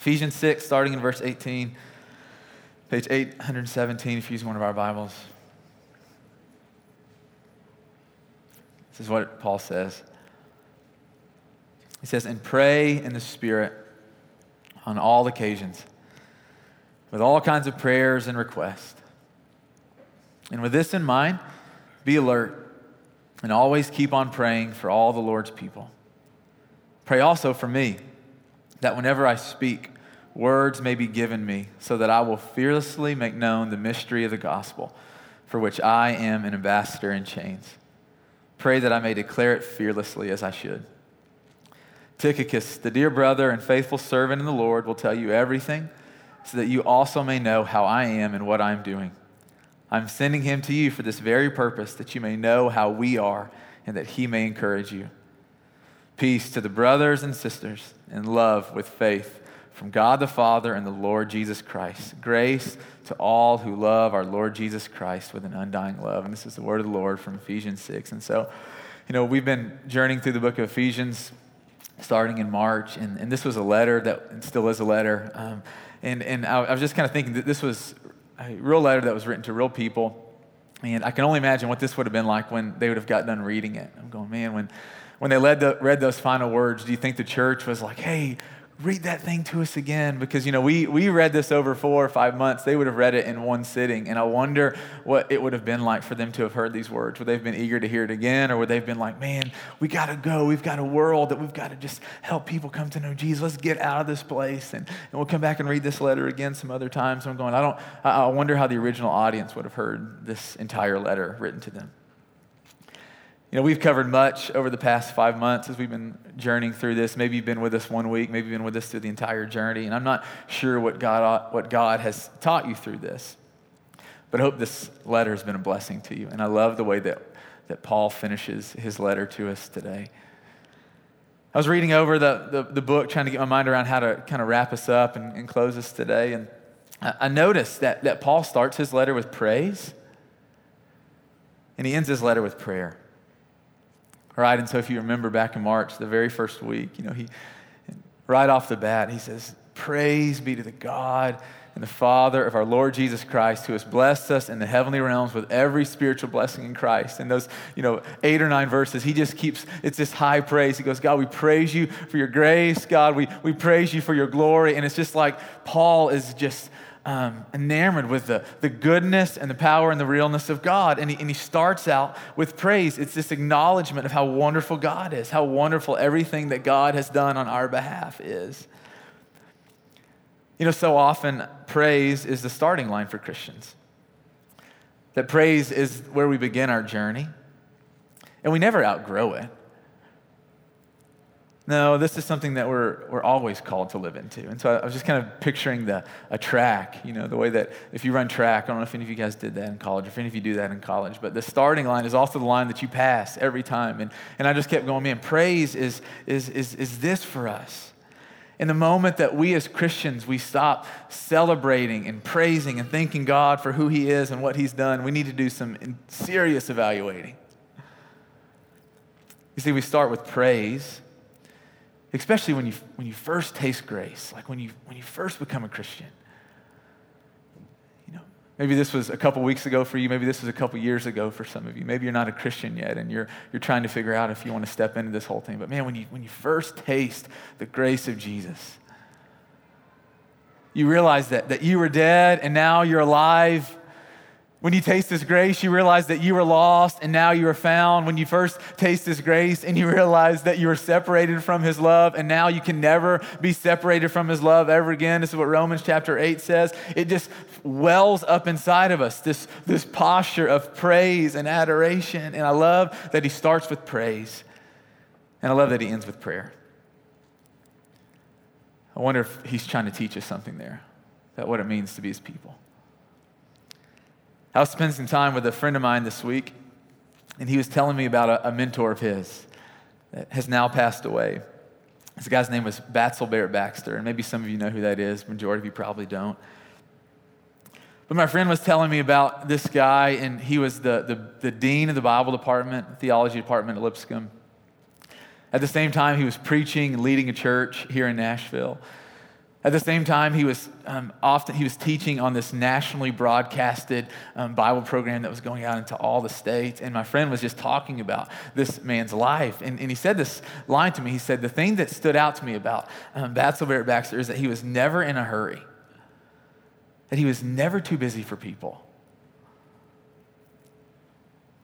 Ephesians 6, starting in verse 18, page 817, if you use one of our Bibles. This is what Paul says. He says, And pray in the Spirit on all occasions, with all kinds of prayers and requests. And with this in mind, be alert and always keep on praying for all the Lord's people. Pray also for me, that whenever I speak, words may be given me, so that I will fearlessly make known the mystery of the gospel, for which I am an ambassador in chains. Pray that I may declare it fearlessly as I should. Tychicus, the dear brother and faithful servant in the Lord, will tell you everything, so that you also may know how I am and what I am doing. I'm sending him to you for this very purpose, that you may know how we are and that he may encourage you. Peace to the brothers and sisters in love with faith from God the Father and the Lord Jesus Christ. Grace to all who love our Lord Jesus Christ with an undying love. And this is the word of the Lord from Ephesians 6. And so, you know, we've been journeying through the book of Ephesians starting in March, and, and this was a letter that still is a letter. Um, and and I, I was just kind of thinking that this was a real letter that was written to real people. And I can only imagine what this would have been like when they would have got done reading it. I'm going, man, when, when they led the, read those final words, do you think the church was like, hey, read that thing to us again? Because you know we, we read this over four or five months they would have read it in one sitting and i wonder what it would have been like for them to have heard these words. Would they have been eager to hear it again or would they have been like man we got to go. We've got a world that we've got to just help people come to know jesus. Let's get out of this place and, and we'll come back and read this letter again some other time so i'm going i don't i wonder how the original audience would have heard this entire letter written to them you know, we've covered much over the past five months as we've been journeying through this. Maybe you've been with us one week, maybe you've been with us through the entire journey, and I'm not sure what God, what God has taught you through this. But I hope this letter has been a blessing to you. And I love the way that, that Paul finishes his letter to us today. I was reading over the, the, the book, trying to get my mind around how to kind of wrap us up and, and close us today. And I, I noticed that, that Paul starts his letter with praise, and he ends his letter with prayer. Right? And so if you remember back in March, the very first week, you know, he right off the bat, he says, Praise be to the God and the Father of our Lord Jesus Christ, who has blessed us in the heavenly realms with every spiritual blessing in Christ. And those, you know, eight or nine verses, he just keeps, it's this high praise. He goes, God, we praise you for your grace. God, we, we praise you for your glory. And it's just like Paul is just um, enamored with the, the goodness and the power and the realness of God. And he, and he starts out with praise. It's this acknowledgement of how wonderful God is, how wonderful everything that God has done on our behalf is. You know, so often praise is the starting line for Christians. That praise is where we begin our journey, and we never outgrow it. No, this is something that we're, we're always called to live into. And so I was just kind of picturing the, a track, you know, the way that if you run track, I don't know if any of you guys did that in college, or if any of you do that in college, but the starting line is also the line that you pass every time. And, and I just kept going, man, praise is, is, is, is this for us. In the moment that we as Christians, we stop celebrating and praising and thanking God for who He is and what He's done, we need to do some serious evaluating. You see, we start with praise especially when you, when you first taste grace, like when you, when you first become a Christian. You know, maybe this was a couple weeks ago for you, maybe this was a couple years ago for some of you. Maybe you're not a Christian yet and you're, you're trying to figure out if you want to step into this whole thing. But man, when you, when you first taste the grace of Jesus, you realize that, that you were dead and now you're alive when you taste His grace, you realize that you were lost and now you are found. When you first taste His grace and you realize that you were separated from His love and now you can never be separated from His love ever again. This is what Romans chapter 8 says. It just wells up inside of us, this, this posture of praise and adoration. And I love that He starts with praise and I love that He ends with prayer. I wonder if He's trying to teach us something there, about what it means to be His people. I was spending some time with a friend of mine this week, and he was telling me about a, a mentor of his that has now passed away. This guy's name was Batsell Barrett Baxter, and maybe some of you know who that is. Majority of you probably don't. But my friend was telling me about this guy, and he was the, the, the dean of the Bible department, theology department at Lipscomb. At the same time, he was preaching and leading a church here in Nashville. At the same time, he was um, often he was teaching on this nationally broadcasted um, Bible program that was going out into all the states. And my friend was just talking about this man's life, and, and he said this line to me. He said, "The thing that stood out to me about um, Barrett Baxter is that he was never in a hurry. That he was never too busy for people."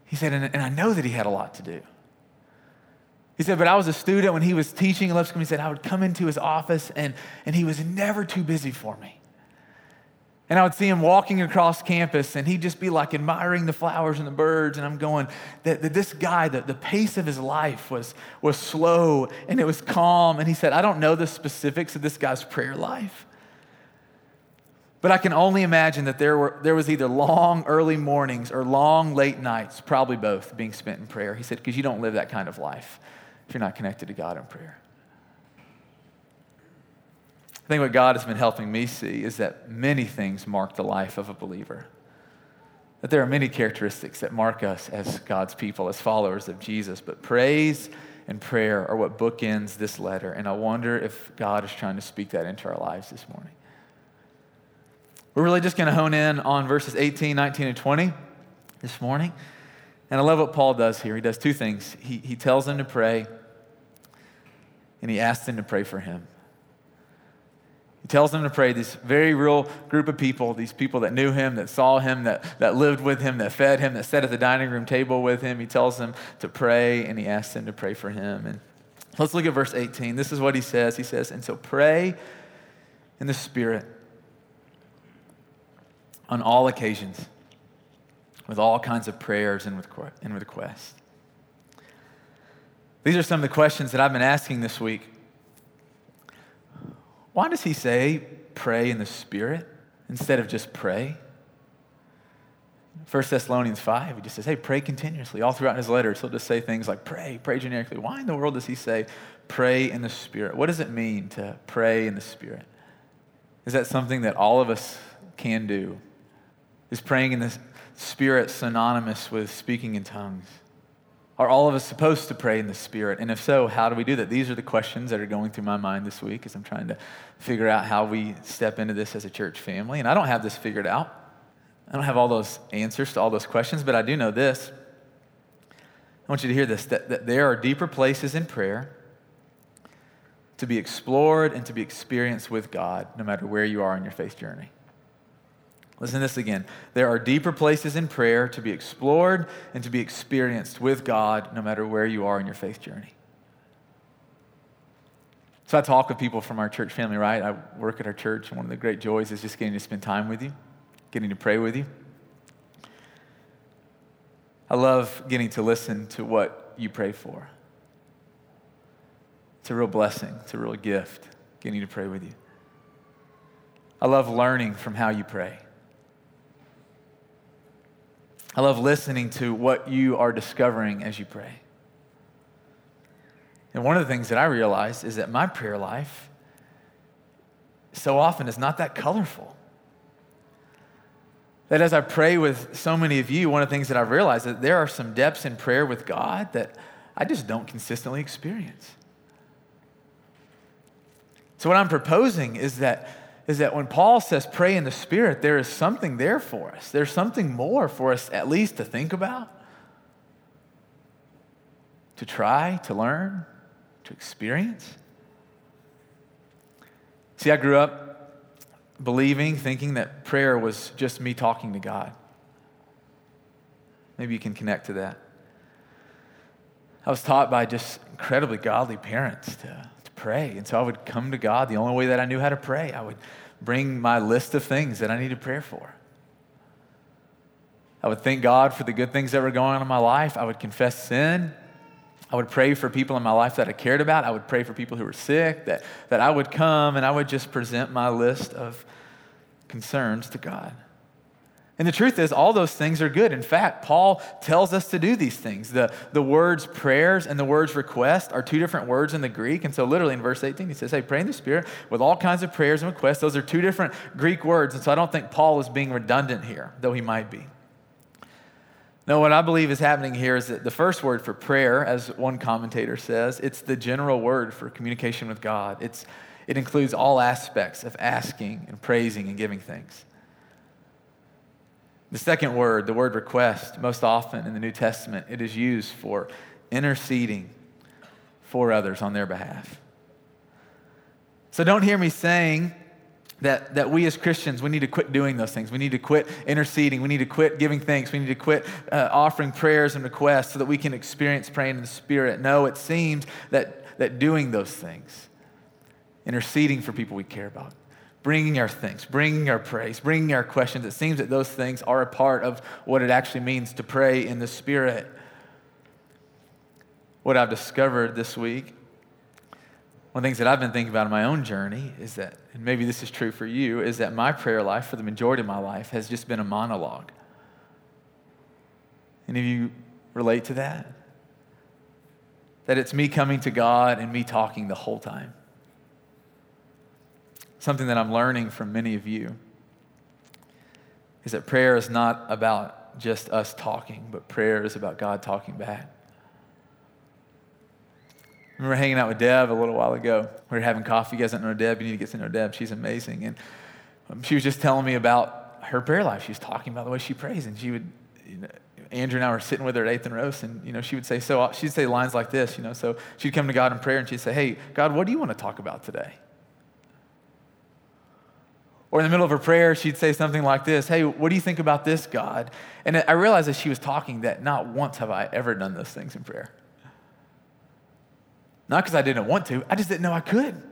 He said, and, and I know that he had a lot to do. He said, but I was a student when he was teaching in Lipscomb. He said, I would come into his office and, and he was never too busy for me. And I would see him walking across campus and he'd just be like admiring the flowers and the birds. And I'm going, that, that this guy, the, the pace of his life was, was slow and it was calm. And he said, I don't know the specifics of this guy's prayer life. But I can only imagine that there, were, there was either long early mornings or long late nights, probably both, being spent in prayer. He said, because you don't live that kind of life if you're not connected to God in prayer. I think what God has been helping me see is that many things mark the life of a believer. That there are many characteristics that mark us as God's people, as followers of Jesus. But praise and prayer are what bookends this letter. And I wonder if God is trying to speak that into our lives this morning. We're really just going to hone in on verses 18, 19, and 20 this morning. And I love what Paul does here. He does two things. He, he tells them to pray, and he asks them to pray for him. He tells them to pray, this very real group of people, these people that knew him, that saw him, that, that lived with him, that fed him, that sat at the dining room table with him. He tells them to pray, and he asks them to pray for him. And let's look at verse 18. This is what he says. He says, And so pray in the Spirit on all occasions with all kinds of prayers and, with, and requests. These are some of the questions that I've been asking this week. Why does he say pray in the Spirit instead of just pray? 1 Thessalonians 5, he just says, hey, pray continuously. All throughout his letters, he'll just say things like pray, pray generically. Why in the world does he say pray in the Spirit? What does it mean to pray in the Spirit? Is that something that all of us can do? Is praying in the Spirit synonymous with speaking in tongues? Are all of us supposed to pray in the Spirit? And if so, how do we do that? These are the questions that are going through my mind this week as I'm trying to figure out how we step into this as a church family. And I don't have this figured out. I don't have all those answers to all those questions, but I do know this. I want you to hear this that, that there are deeper places in prayer to be explored and to be experienced with God, no matter where you are in your faith journey. Listen to this again. There are deeper places in prayer to be explored and to be experienced with God no matter where you are in your faith journey. So I talk with people from our church family, right? I work at our church, and one of the great joys is just getting to spend time with you, getting to pray with you. I love getting to listen to what you pray for. It's a real blessing, it's a real gift getting to pray with you. I love learning from how you pray. I love listening to what you are discovering as you pray. And one of the things that I realized is that my prayer life so often is not that colorful. That as I pray with so many of you, one of the things that I've realized is that there are some depths in prayer with God that I just don't consistently experience. So, what I'm proposing is that is that when Paul says pray in the Spirit, there is something there for us. There's something more for us, at least, to think about, to try, to learn, to experience. See, I grew up believing, thinking that prayer was just me talking to God. Maybe you can connect to that. I was taught by just incredibly godly parents to pray. And so I would come to God the only way that I knew how to pray. I would bring my list of things that I needed prayer for. I would thank God for the good things that were going on in my life. I would confess sin. I would pray for people in my life that I cared about. I would pray for people who were sick, that, that I would come and I would just present my list of concerns to God. And the truth is, all those things are good. In fact, Paul tells us to do these things. The, the words prayers and the words request are two different words in the Greek. And so, literally, in verse 18, he says, Hey, pray in the Spirit with all kinds of prayers and requests. Those are two different Greek words. And so, I don't think Paul is being redundant here, though he might be. No, what I believe is happening here is that the first word for prayer, as one commentator says, it's the general word for communication with God. It's, It includes all aspects of asking and praising and giving thanks. The second word, the word request, most often in the New Testament, it is used for interceding for others on their behalf. So don't hear me saying that, that we as Christians, we need to quit doing those things. We need to quit interceding. We need to quit giving thanks. We need to quit uh, offering prayers and requests so that we can experience praying in the Spirit. No, it seems that, that doing those things, interceding for people we care about, bringing our thanks, bringing our praise, bringing our questions, it seems that those things are a part of what it actually means to pray in the Spirit. What I've discovered this week one of the things that I've been thinking about in my own journey is that, and maybe this is true for you, is that my prayer life for the majority of my life has just been a monologue. Any of you relate to that? That it's me coming to God and me talking the whole time. Something that I'm learning from many of you is that prayer is not about just us talking, but prayer is about God talking back. I remember hanging out with Deb a little while ago. We were having coffee. You guys don't know Deb. You need to get to know Deb. She's amazing. And um, she was just telling me about her prayer life. She was talking about the way she prays. And she would, you know, Andrew and I were sitting with her at Eighth and Roast, and you know, she would say, so uh, she'd say lines like this, you know. So she'd come to God in prayer and she'd say, Hey, God, what do you want to talk about today? Or in the middle of her prayer, she'd say something like this Hey, what do you think about this, God? And I realized as she was talking that not once have I ever done those things in prayer. Not because I didn't want to, I just didn't know I could.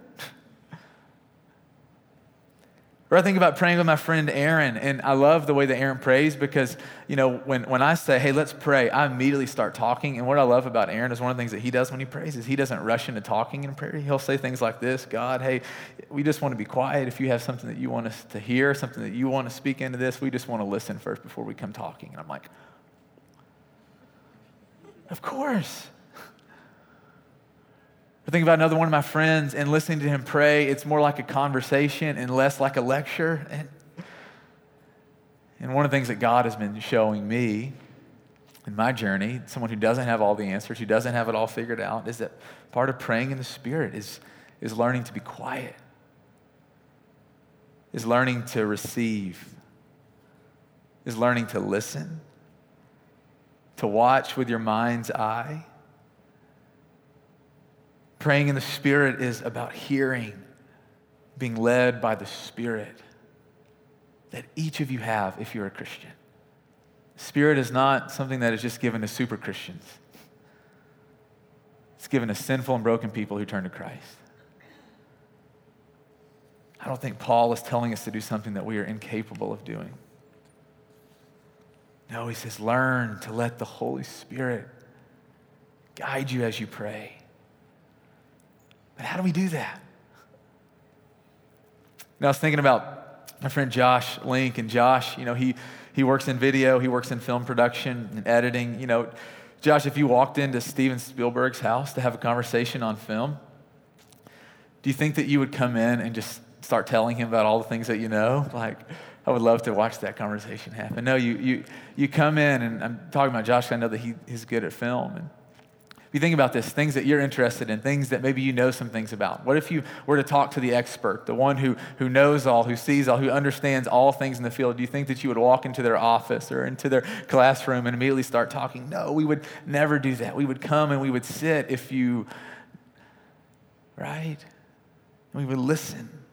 Or I think about praying with my friend Aaron, and I love the way that Aaron prays because, you know, when, when I say, hey, let's pray, I immediately start talking. And what I love about Aaron is one of the things that he does when he prays is he doesn't rush into talking in prayer. He'll say things like this God, hey, we just want to be quiet. If you have something that you want us to hear, something that you want to speak into this, we just want to listen first before we come talking. And I'm like, of course. I think about another one of my friends and listening to him pray, it's more like a conversation and less like a lecture. And, and one of the things that God has been showing me in my journey, someone who doesn't have all the answers, who doesn't have it all figured out, is that part of praying in the Spirit is, is learning to be quiet, is learning to receive, is learning to listen, to watch with your mind's eye Praying in the Spirit is about hearing, being led by the Spirit that each of you have if you're a Christian. Spirit is not something that is just given to super Christians. It's given to sinful and broken people who turn to Christ. I don't think Paul is telling us to do something that we are incapable of doing. No, he says, learn to let the Holy Spirit guide you as you pray. But how do we do that? Now, I was thinking about my friend Josh Link, and Josh, you know, he, he works in video, he works in film production and editing. You know, Josh, if you walked into Steven Spielberg's house to have a conversation on film, do you think that you would come in and just start telling him about all the things that you know? Like, I would love to watch that conversation happen. No, you, you, you come in, and I'm talking about Josh, I know that he, he's good at film. And you think about this, things that you're interested in, things that maybe you know some things about. What if you were to talk to the expert, the one who, who knows all, who sees all, who understands all things in the field? Do you think that you would walk into their office or into their classroom and immediately start talking? No, we would never do that. We would come and we would sit if you, right? We would listen.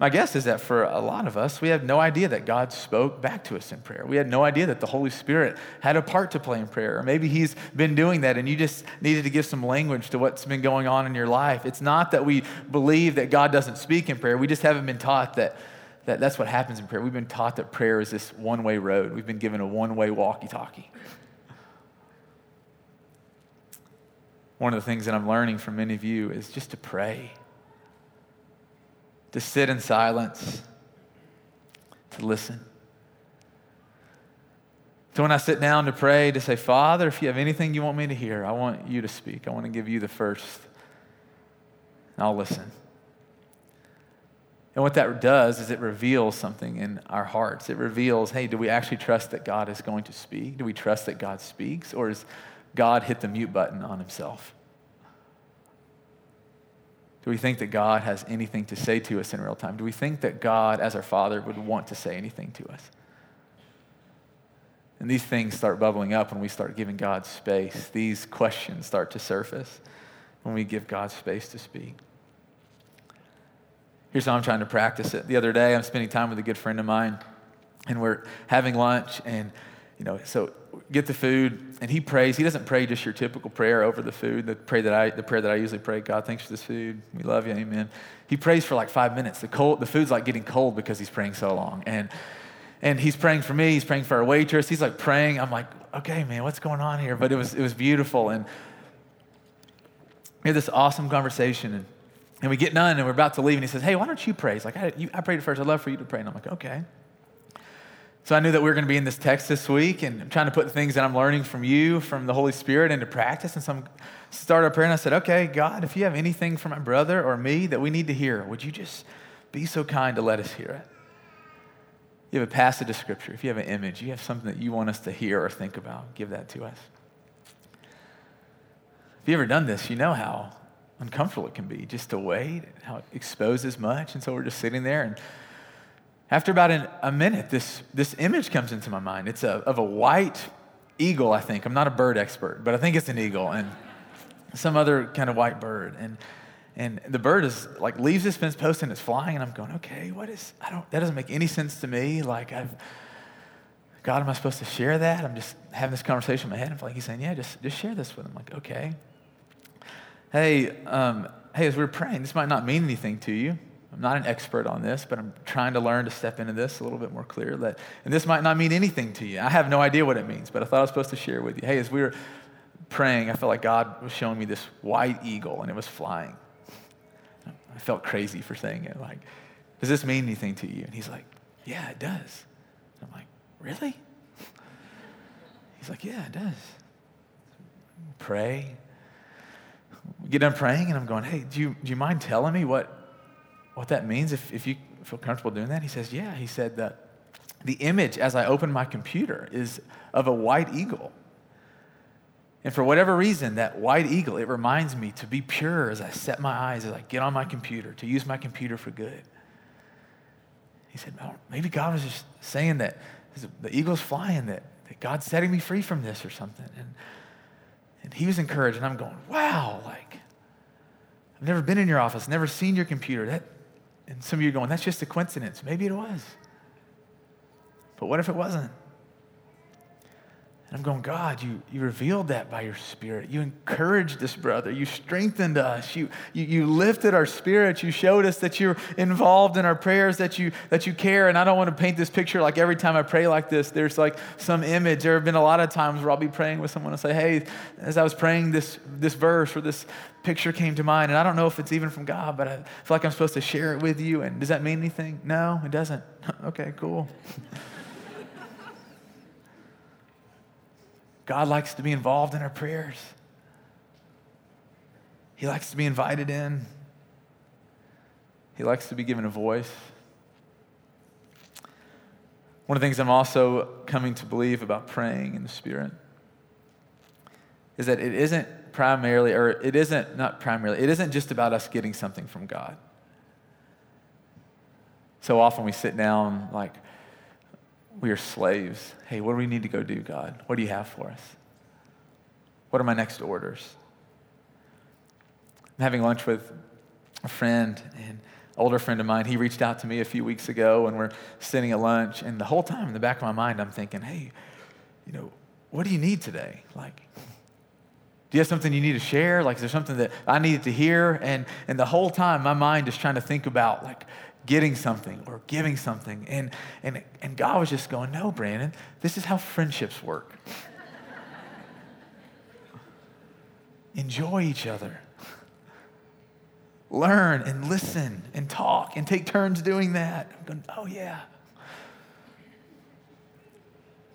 My guess is that for a lot of us, we have no idea that God spoke back to us in prayer. We had no idea that the Holy Spirit had a part to play in prayer. Or maybe He's been doing that and you just needed to give some language to what's been going on in your life. It's not that we believe that God doesn't speak in prayer, we just haven't been taught that, that that's what happens in prayer. We've been taught that prayer is this one way road, we've been given a one way walkie talkie. One of the things that I'm learning from many of you is just to pray to sit in silence, to listen. So when I sit down to pray, to say, Father, if you have anything you want me to hear, I want you to speak. I want to give you the first. And I'll listen. And what that does is it reveals something in our hearts. It reveals, hey, do we actually trust that God is going to speak? Do we trust that God speaks? Or has God hit the mute button on himself? Do we think that God has anything to say to us in real time? Do we think that God, as our Father, would want to say anything to us? And these things start bubbling up when we start giving God space. These questions start to surface when we give God space to speak. Here's how I'm trying to practice it. The other day, I'm spending time with a good friend of mine, and we're having lunch, and you know, so get the food, and he prays. He doesn't pray just your typical prayer over the food, the prayer that I, the prayer that I usually pray. God, thanks for this food. We love you, Amen. He prays for like five minutes. The cold, the food's like getting cold because he's praying so long, and and he's praying for me. He's praying for our waitress. He's like praying. I'm like, okay, man, what's going on here? But it was it was beautiful, and we had this awesome conversation, and and we get done, and we're about to leave, and he says, hey, why don't you pray? He's like, I, you, I prayed first. I'd love for you to pray, and I'm like, okay. So I knew that we were going to be in this text this week, and I'm trying to put the things that I'm learning from you, from the Holy Spirit, into practice. And so I started and I said, Okay, God, if you have anything for my brother or me that we need to hear, would you just be so kind to let us hear it? You have a passage of Scripture, if you have an image, you have something that you want us to hear or think about, give that to us. If you've ever done this, you know how uncomfortable it can be just to wait, how it exposes much. And so we're just sitting there and after about an, a minute, this, this image comes into my mind. It's a, of a white eagle, I think. I'm not a bird expert, but I think it's an eagle and some other kind of white bird. And, and the bird is like leaves this fence post and it's flying, and I'm going, okay, what is, I don't, that doesn't make any sense to me. Like, I've, God, am I supposed to share that? I'm just having this conversation in my head. And like, he's saying, yeah, just, just share this with him. I'm like, okay. Hey, um, hey, as we're praying, this might not mean anything to you. I'm not an expert on this, but I'm trying to learn to step into this a little bit more clear. That, and this might not mean anything to you. I have no idea what it means, but I thought I was supposed to share with you. Hey, as we were praying, I felt like God was showing me this white eagle, and it was flying. I felt crazy for saying it. Like, does this mean anything to you? And he's like, Yeah, it does. I'm like, Really? He's like, Yeah, it does. Pray. We get done praying, and I'm going, Hey, do you, do you mind telling me what what that means if, if you feel comfortable doing that? He says, Yeah. He said that the image as I open my computer is of a white eagle. And for whatever reason, that white eagle, it reminds me to be pure as I set my eyes, as I get on my computer, to use my computer for good. He said, maybe God was just saying that the eagle's flying, that, that God's setting me free from this or something. And, and he was encouraged, and I'm going, wow, like, I've never been in your office, never seen your computer. That, and some of you are going, that's just a coincidence. Maybe it was. But what if it wasn't? I'm going, God, you, you revealed that by your spirit. You encouraged this brother. You strengthened us. You, you, you lifted our spirits. You showed us that you're involved in our prayers, that you, that you care. And I don't want to paint this picture like every time I pray like this, there's like some image. There have been a lot of times where I'll be praying with someone and say, hey, as I was praying this, this verse or this picture came to mind, and I don't know if it's even from God, but I feel like I'm supposed to share it with you. And does that mean anything? No, it doesn't. okay, cool. God likes to be involved in our prayers. He likes to be invited in. He likes to be given a voice. One of the things I'm also coming to believe about praying in the Spirit is that it isn't primarily, or it isn't, not primarily, it isn't just about us getting something from God. So often we sit down like, we are slaves. Hey, what do we need to go do, God? What do you have for us? What are my next orders? I'm having lunch with a friend, and older friend of mine, he reached out to me a few weeks ago, and we're sitting at lunch, and the whole time in the back of my mind, I'm thinking, hey, you know, what do you need today? Like, do you have something you need to share? Like, is there something that I needed to hear? And, and the whole time, my mind is trying to think about, like, getting something or giving something. And, and, and God was just going, No, Brandon, this is how friendships work. Enjoy each other. Learn and listen and talk and take turns doing that. I'm going, Oh, yeah.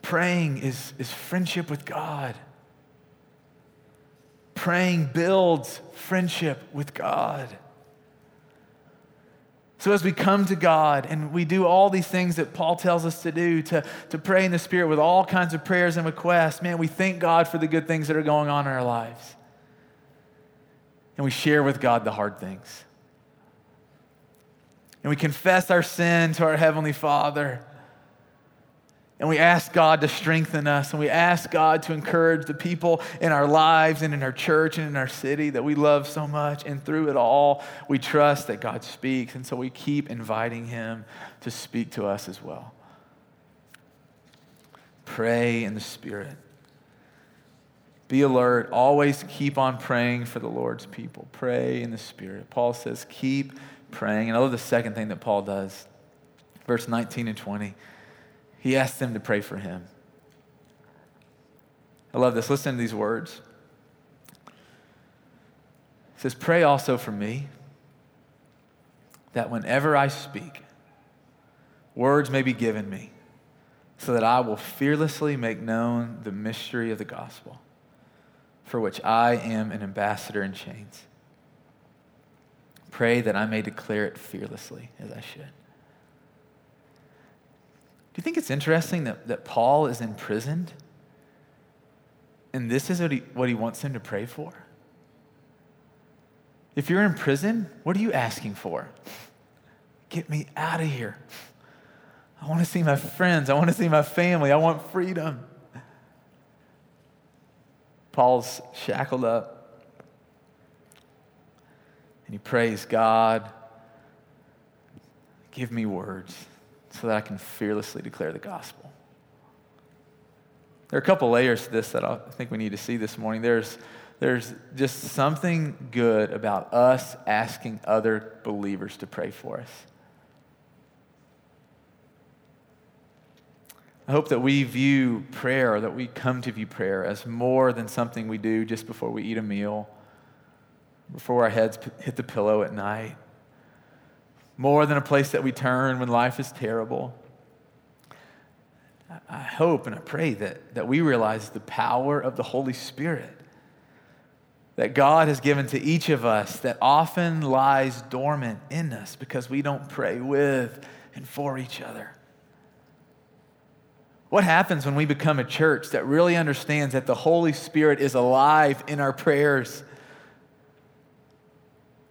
Praying is, is friendship with God. Praying builds friendship with God. So, as we come to God and we do all these things that Paul tells us to do, to, to pray in the Spirit with all kinds of prayers and requests, man, we thank God for the good things that are going on in our lives. And we share with God the hard things. And we confess our sin to our Heavenly Father. And we ask God to strengthen us, and we ask God to encourage the people in our lives and in our church and in our city that we love so much. And through it all, we trust that God speaks. And so we keep inviting Him to speak to us as well. Pray in the Spirit. Be alert. Always keep on praying for the Lord's people. Pray in the Spirit. Paul says, keep praying. And I love the second thing that Paul does. Verse 19 and 20. He asks them to pray for him. I love this. Listen to these words. He says, Pray also for me that whenever I speak, words may be given me, so that I will fearlessly make known the mystery of the gospel, for which I am an ambassador in chains. Pray that I may declare it fearlessly as I should. You think it's interesting that, that Paul is imprisoned? And this is what he, what he wants him to pray for? If you're in prison, what are you asking for? Get me out of here. I want to see my friends. I want to see my family. I want freedom. Paul's shackled up. And he prays, God, give me words so that I can fearlessly declare the gospel. There are a couple layers to this that I think we need to see this morning. There's, there's just something good about us asking other believers to pray for us. I hope that we view prayer, that we come to view prayer as more than something we do just before we eat a meal, before our heads hit the pillow at night more than a place that we turn when life is terrible. I hope and I pray that, that we realize the power of the Holy Spirit that God has given to each of us that often lies dormant in us because we don't pray with and for each other. What happens when we become a church that really understands that the Holy Spirit is alive in our prayers?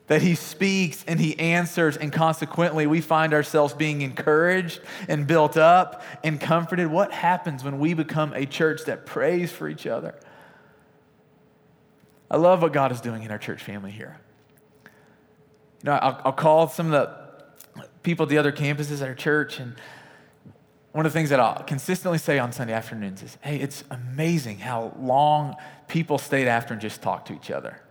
That he speaks and he answers, and consequently, we find ourselves being encouraged and built up and comforted. What happens when we become a church that prays for each other? I love what God is doing in our church family here. You know, I'll, I'll call some of the people at the other campuses at our church, and one of the things that I'll consistently say on Sunday afternoons is hey, it's amazing how long people stayed after and just talked to each other.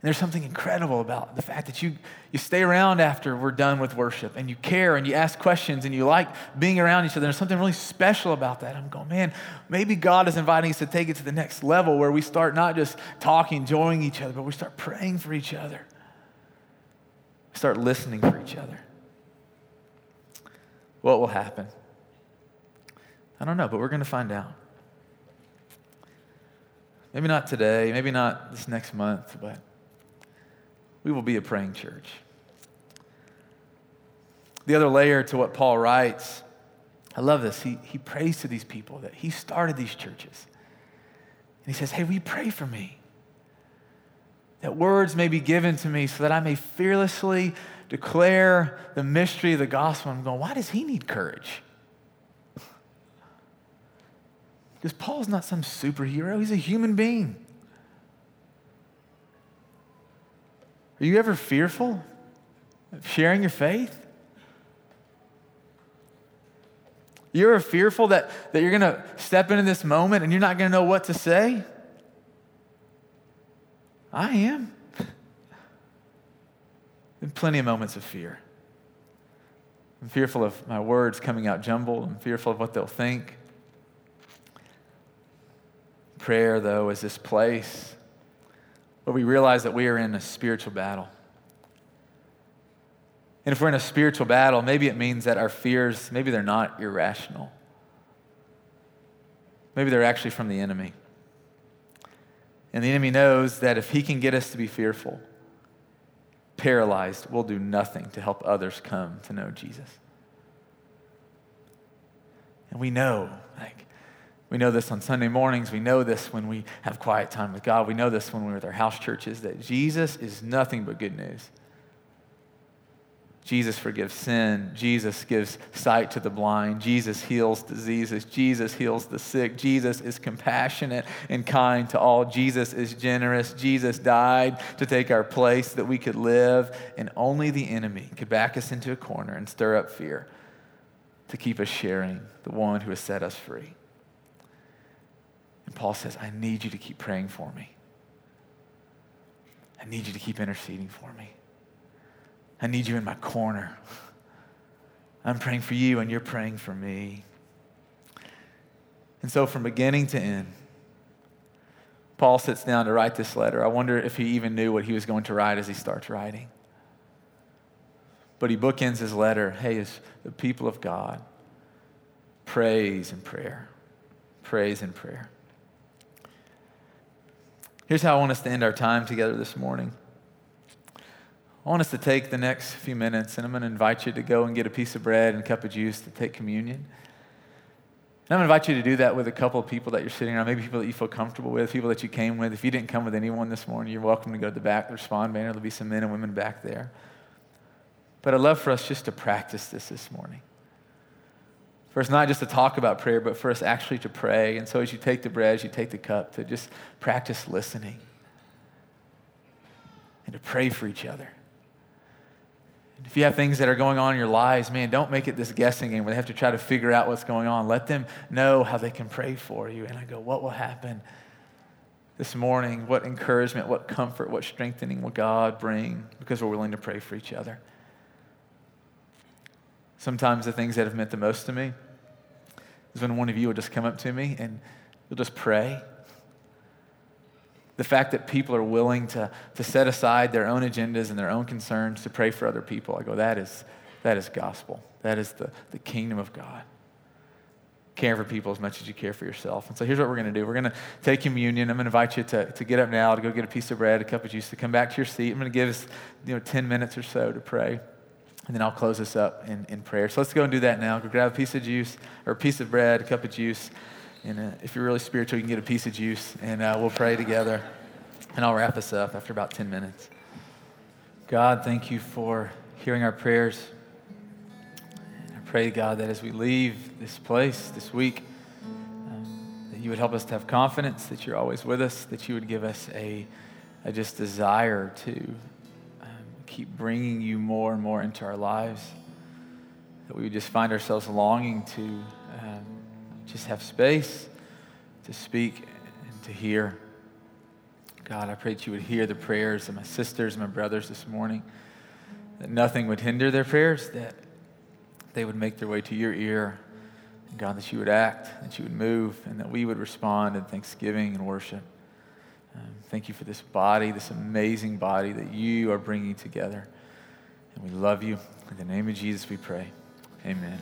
And there's something incredible about the fact that you, you stay around after we're done with worship and you care and you ask questions and you like being around each other. There's something really special about that. I'm going, man, maybe God is inviting us to take it to the next level where we start not just talking, enjoying each other, but we start praying for each other. Start listening for each other. What will happen? I don't know, but we're going to find out. Maybe not today, maybe not this next month, but we will be a praying church. The other layer to what Paul writes, I love this. He, he prays to these people that he started these churches. And he says, Hey, we pray for me? That words may be given to me so that I may fearlessly declare the mystery of the gospel. I'm going, why does he need courage? Because Paul's not some superhero, he's a human being. Are you ever fearful of sharing your faith? You're fearful that, that you're going to step into this moment and you're not going to know what to say? I am. Been plenty of moments of fear. I'm fearful of my words coming out jumbled. I'm fearful of what they'll think. Prayer, though, is this place where we realize that we are in a spiritual battle. And if we're in a spiritual battle, maybe it means that our fears, maybe they're not irrational. Maybe they're actually from the enemy. And the enemy knows that if he can get us to be fearful, paralyzed, we'll do nothing to help others come to know Jesus. And we know, like, we know this on Sunday mornings. We know this when we have quiet time with God. We know this when we're at our house churches that Jesus is nothing but good news. Jesus forgives sin. Jesus gives sight to the blind. Jesus heals diseases. Jesus heals the sick. Jesus is compassionate and kind to all. Jesus is generous. Jesus died to take our place that we could live, and only the enemy could back us into a corner and stir up fear to keep us sharing the one who has set us free. And Paul says, I need you to keep praying for me. I need you to keep interceding for me. I need you in my corner. I'm praying for you, and you're praying for me. And so, from beginning to end, Paul sits down to write this letter. I wonder if he even knew what he was going to write as he starts writing. But he bookends his letter hey, as the people of God, praise and prayer. Praise and prayer. Here's how I want us to end our time together this morning. I want us to take the next few minutes, and I'm going to invite you to go and get a piece of bread and a cup of juice to take communion. And I'm going to invite you to do that with a couple of people that you're sitting around, maybe people that you feel comfortable with, people that you came with. If you didn't come with anyone this morning, you're welcome to go to the back, the respond banner. There'll be some men and women back there. But I'd love for us just to practice this this morning. For us not just to talk about prayer, but for us actually to pray. And so as you take the bread, as you take the cup, to just practice listening and to pray for each other. If you have things that are going on in your lives, man, don't make it this guessing game where they have to try to figure out what's going on. Let them know how they can pray for you. And I go, what will happen this morning? What encouragement, what comfort, what strengthening will God bring because we're willing to pray for each other? Sometimes the things that have meant the most to me is when one of you will just come up to me and you'll just pray the fact that people are willing to, to set aside their own agendas and their own concerns to pray for other people, I go, that is, that is gospel. That is the, the kingdom of God. Care for people as much as you care for yourself. And so here's what we're going to do. We're going to take communion. I'm going to invite you to, to get up now, to go get a piece of bread, a cup of juice, to come back to your seat. I'm going to give us you know, 10 minutes or so to pray. And then I'll close this up in, in prayer. So let's go and do that now. Go grab a piece of juice or a piece of bread, a cup of juice. And uh, if you're really spiritual, you can get a piece of juice and uh, we'll pray together. And I'll wrap us up after about 10 minutes. God, thank you for hearing our prayers. And I pray, God, that as we leave this place this week, um, that you would help us to have confidence that you're always with us, that you would give us a, a just desire to keep bringing you more and more into our lives, that we would just find ourselves longing to um, just have space to speak and to hear. God, I pray that you would hear the prayers of my sisters and my brothers this morning, that nothing would hinder their prayers, that they would make their way to your ear. And God, that you would act, that you would move, and that we would respond in thanksgiving and worship. Um, thank you for this body, this amazing body that you are bringing together. And we love you. In the name of Jesus, we pray. Amen.